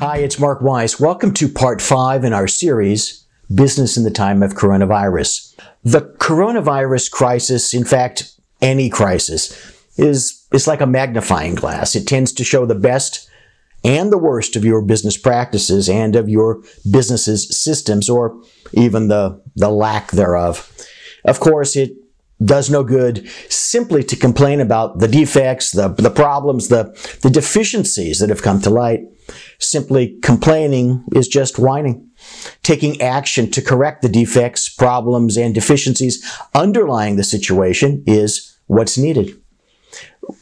Hi, it's Mark Weiss. Welcome to part five in our series, Business in the Time of Coronavirus. The coronavirus crisis, in fact, any crisis, is, is like a magnifying glass. It tends to show the best and the worst of your business practices and of your business's systems or even the, the lack thereof. Of course, it does no good simply to complain about the defects, the, the problems, the, the deficiencies that have come to light. Simply complaining is just whining. Taking action to correct the defects, problems, and deficiencies underlying the situation is what's needed.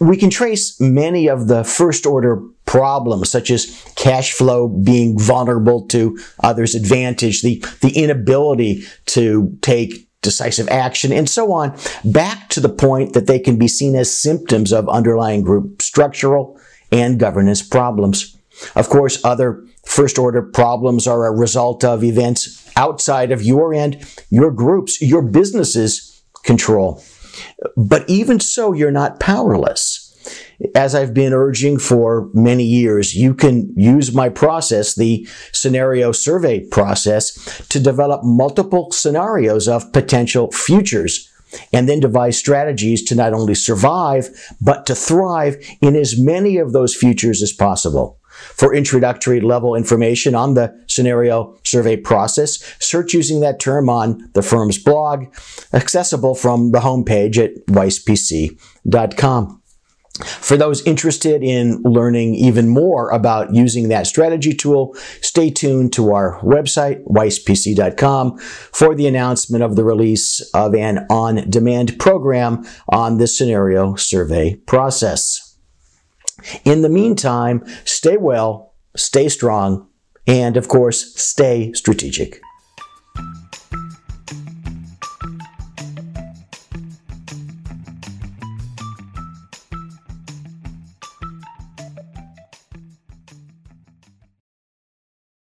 We can trace many of the first order problems, such as cash flow being vulnerable to others' advantage, the, the inability to take decisive action, and so on, back to the point that they can be seen as symptoms of underlying group structural and governance problems. Of course, other first order problems are a result of events outside of your and your groups, your businesses control. But even so, you're not powerless. As I've been urging for many years, you can use my process, the scenario survey process, to develop multiple scenarios of potential futures and then devise strategies to not only survive, but to thrive in as many of those futures as possible. For introductory level information on the scenario survey process, search using that term on the firm's blog, accessible from the homepage at weispc.com. For those interested in learning even more about using that strategy tool, stay tuned to our website, weispc.com, for the announcement of the release of an on demand program on the scenario survey process. In the meantime, stay well, stay strong, and of course, stay strategic.